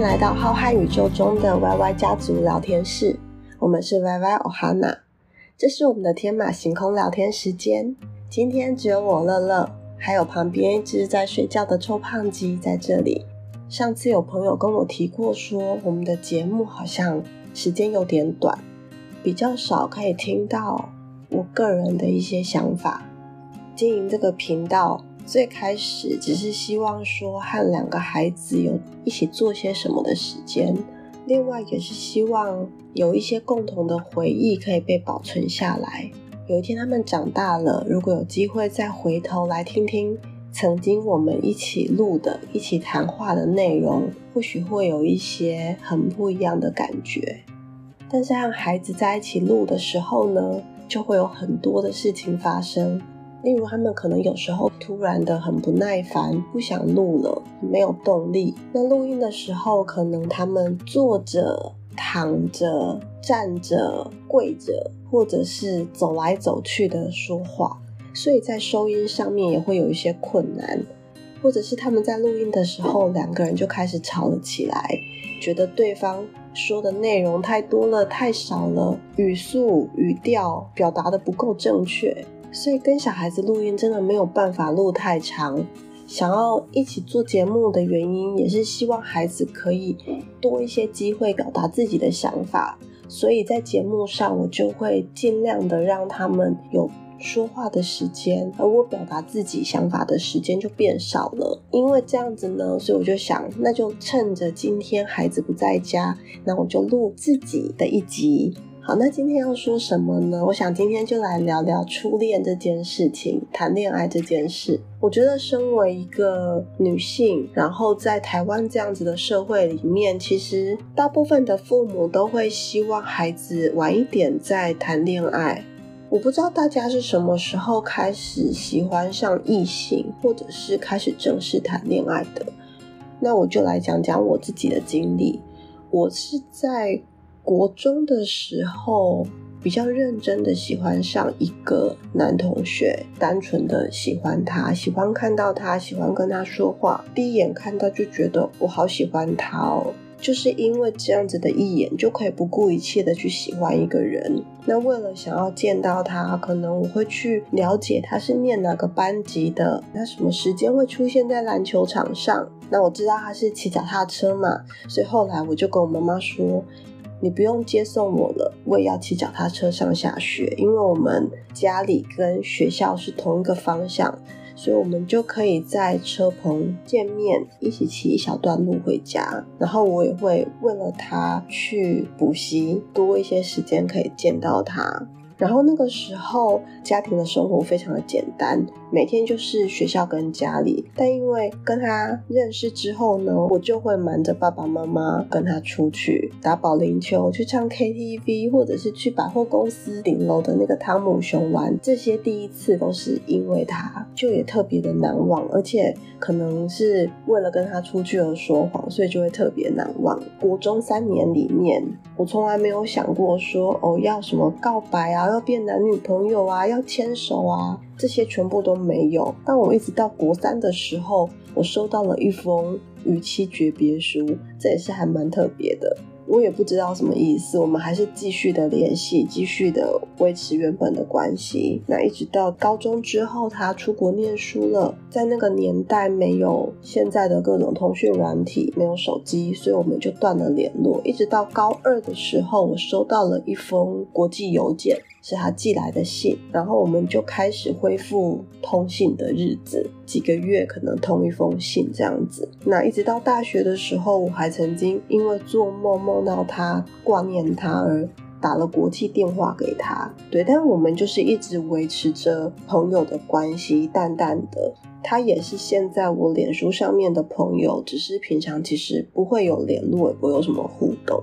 迎来到浩瀚宇宙中的 YY 家族聊天室，我们是 YY Ohana，这是我们的天马行空聊天时间。今天只有我乐乐，还有旁边一只在睡觉的臭胖鸡在这里。上次有朋友跟我提过说，我们的节目好像时间有点短，比较少可以听到我个人的一些想法。经营这个频道。最开始只是希望说和两个孩子有一起做些什么的时间，另外也是希望有一些共同的回忆可以被保存下来。有一天他们长大了，如果有机会再回头来听听曾经我们一起录的、一起谈话的内容，或许会有一些很不一样的感觉。但是和孩子在一起录的时候呢，就会有很多的事情发生。例如，他们可能有时候突然的很不耐烦，不想录了，没有动力。那录音的时候，可能他们坐着、躺着、站着、跪着，或者是走来走去的说话，所以在收音上面也会有一些困难。或者是他们在录音的时候，两个人就开始吵了起来，觉得对方说的内容太多了、太少了，语速、语调表达得不够正确。所以跟小孩子录音真的没有办法录太长。想要一起做节目的原因，也是希望孩子可以多一些机会表达自己的想法。所以在节目上，我就会尽量的让他们有说话的时间，而我表达自己想法的时间就变少了。因为这样子呢，所以我就想，那就趁着今天孩子不在家，那我就录自己的一集。好，那今天要说什么呢？我想今天就来聊聊初恋这件事情，谈恋爱这件事。我觉得身为一个女性，然后在台湾这样子的社会里面，其实大部分的父母都会希望孩子晚一点再谈恋爱。我不知道大家是什么时候开始喜欢上异性，或者是开始正式谈恋爱的。那我就来讲讲我自己的经历。我是在国中的时候，比较认真的喜欢上一个男同学，单纯的喜欢他，喜欢看到他，喜欢跟他说话。第一眼看到就觉得我好喜欢他哦，就是因为这样子的一眼就可以不顾一切的去喜欢一个人。那为了想要见到他，可能我会去了解他是念哪个班级的，他什么时间会出现在篮球场上。那我知道他是骑脚踏车嘛，所以后来我就跟我妈妈说。你不用接送我了，我也要骑脚踏车上下学，因为我们家里跟学校是同一个方向，所以我们就可以在车棚见面，一起骑一小段路回家。然后我也会为了他去补习，多一些时间可以见到他。然后那个时候，家庭的生活非常的简单，每天就是学校跟家里。但因为跟他认识之后呢，我就会瞒着爸爸妈妈跟他出去打保龄球，去唱 KTV，或者是去百货公司顶楼的那个汤姆熊玩。这些第一次都是因为他，就也特别的难忘。而且可能是为了跟他出去而说谎，所以就会特别难忘。国中三年里面，我从来没有想过说哦，要什么告白啊。要变男女朋友啊，要牵手啊，这些全部都没有。当我一直到国三的时候，我收到了一封逾期诀别书，这也是还蛮特别的。我也不知道什么意思，我们还是继续的联系，继续的维持原本的关系。那一直到高中之后，他出国念书了，在那个年代没有现在的各种通讯软体，没有手机，所以我们就断了联络。一直到高二的时候，我收到了一封国际邮件。是他寄来的信，然后我们就开始恢复通信的日子，几个月可能通一封信这样子。那一直到大学的时候，我还曾经因为做梦梦到他，挂念他而打了国际电话给他。对，但我们就是一直维持着朋友的关系，淡淡的。他也是现在我脸书上面的朋友，只是平常其实不会有联络，也不会有什么互动。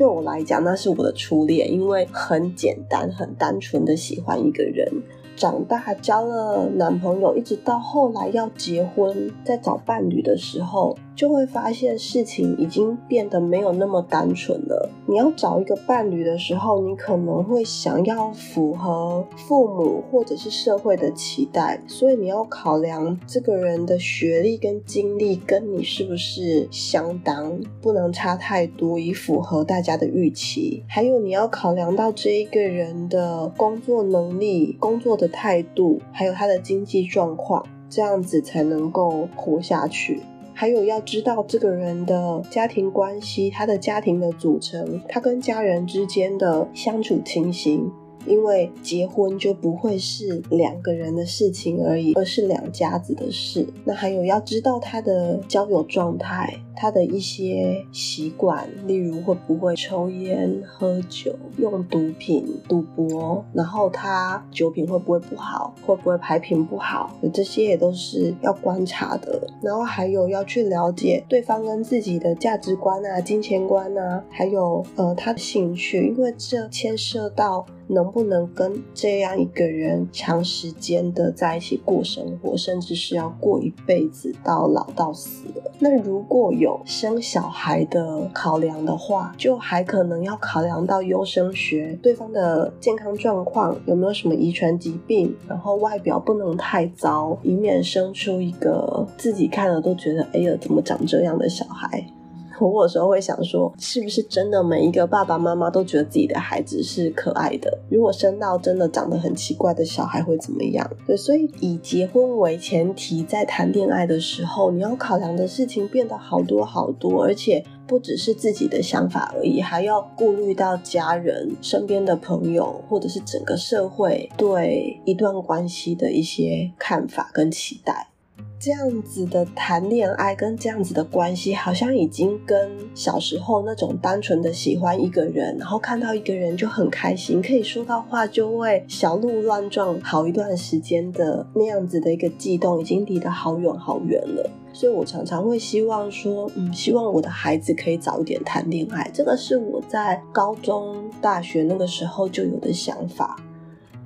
对我来讲，那是我的初恋，因为很简单、很单纯的喜欢一个人。长大交了男朋友，一直到后来要结婚，在找伴侣的时候，就会发现事情已经变得没有那么单纯了。你要找一个伴侣的时候，你可能会想要符合父母或者是社会的期待，所以你要考量这个人的学历跟经历跟你是不是相当，不能差太多，以符合大家的预期。还有你要考量到这一个人的工作能力、工作的态度，还有他的经济状况，这样子才能够活下去。还有要知道这个人的家庭关系，他的家庭的组成，他跟家人之间的相处情形。因为结婚就不会是两个人的事情而已，而是两家子的事。那还有要知道他的交友状态，他的一些习惯，例如会不会抽烟、喝酒、用毒品、赌博，然后他酒品会不会不好，会不会牌品不好，这些也都是要观察的。然后还有要去了解对方跟自己的价值观啊、金钱观啊，还有呃他的兴趣，因为这牵涉到。能不能跟这样一个人长时间的在一起过生活，甚至是要过一辈子到老到死？那如果有生小孩的考量的话，就还可能要考量到优生学，对方的健康状况有没有什么遗传疾病，然后外表不能太糟，以免生出一个自己看了都觉得哎呀怎么长这样的小孩。我有时候会想说，是不是真的每一个爸爸妈妈都觉得自己的孩子是可爱的？如果生到真的长得很奇怪的小孩会怎么样？对，所以以结婚为前提，在谈恋爱的时候，你要考量的事情变得好多好多，而且不只是自己的想法而已，还要顾虑到家人、身边的朋友，或者是整个社会对一段关系的一些看法跟期待。这样子的谈恋爱跟这样子的关系，好像已经跟小时候那种单纯的喜欢一个人，然后看到一个人就很开心，可以说到话就会小鹿乱撞好一段时间的那样子的一个悸动，已经离得好远好远了。所以我常常会希望说，嗯，希望我的孩子可以早一点谈恋爱。这个是我在高中、大学那个时候就有的想法。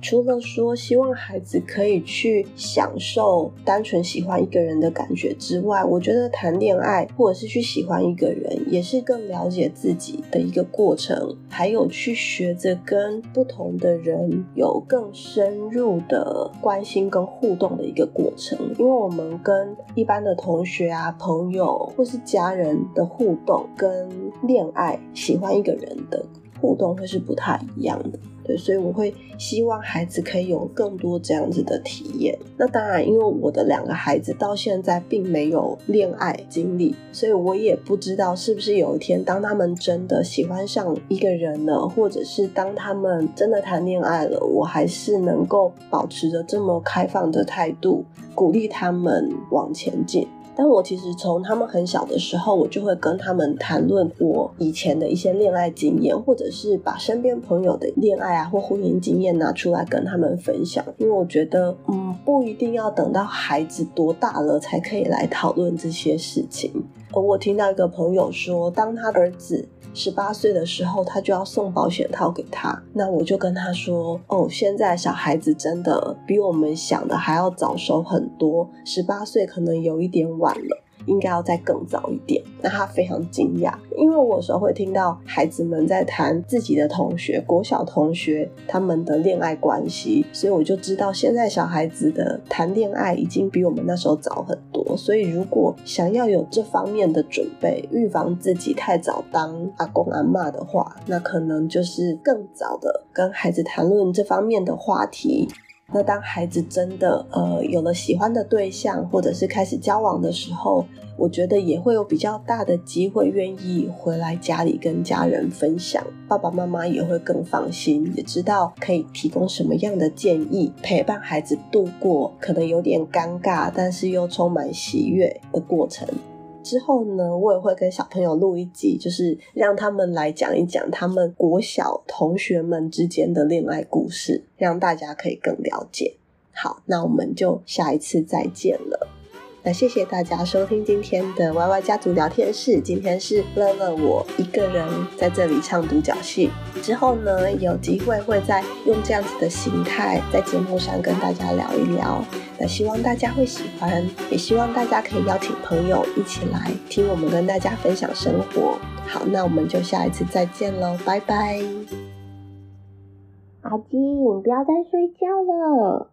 除了说希望孩子可以去享受单纯喜欢一个人的感觉之外，我觉得谈恋爱或者是去喜欢一个人，也是更了解自己的一个过程，还有去学着跟不同的人有更深入的关心跟互动的一个过程。因为我们跟一般的同学啊、朋友或是家人的互动，跟恋爱喜欢一个人的互动会是不太一样的。对，所以我会希望孩子可以有更多这样子的体验。那当然，因为我的两个孩子到现在并没有恋爱经历，所以我也不知道是不是有一天，当他们真的喜欢上一个人了，或者是当他们真的谈恋爱了，我还是能够保持着这么开放的态度，鼓励他们往前进。但我其实从他们很小的时候，我就会跟他们谈论我以前的一些恋爱经验，或者是把身边朋友的恋爱啊或婚姻经验拿出来跟他们分享。因为我觉得，嗯，不一定要等到孩子多大了才可以来讨论这些事情。而我听到一个朋友说，当他儿子。十八岁的时候，他就要送保险套给他。那我就跟他说：“哦，现在小孩子真的比我们想的还要早熟很多。十八岁可能有一点晚了。”应该要再更早一点，那他非常惊讶，因为我有时候会听到孩子们在谈自己的同学、国小同学他们的恋爱关系，所以我就知道现在小孩子的谈恋爱已经比我们那时候早很多。所以如果想要有这方面的准备，预防自己太早当阿公阿嬷的话，那可能就是更早的跟孩子谈论这方面的话题。那当孩子真的呃有了喜欢的对象，或者是开始交往的时候，我觉得也会有比较大的机会愿意回来家里跟家人分享，爸爸妈妈也会更放心，也知道可以提供什么样的建议，陪伴孩子度过可能有点尴尬，但是又充满喜悦的过程。之后呢，我也会跟小朋友录一集，就是让他们来讲一讲他们国小同学们之间的恋爱故事，让大家可以更了解。好，那我们就下一次再见了。那谢谢大家收听今天的 YY 家族聊天室。今天是乐乐我一个人在这里唱独角戏。之后呢，有机会会再用这样子的形态在节目上跟大家聊一聊。那希望大家会喜欢，也希望大家可以邀请朋友一起来听我们跟大家分享生活。好，那我们就下一次再见喽，拜拜。阿金，你不要再睡觉了。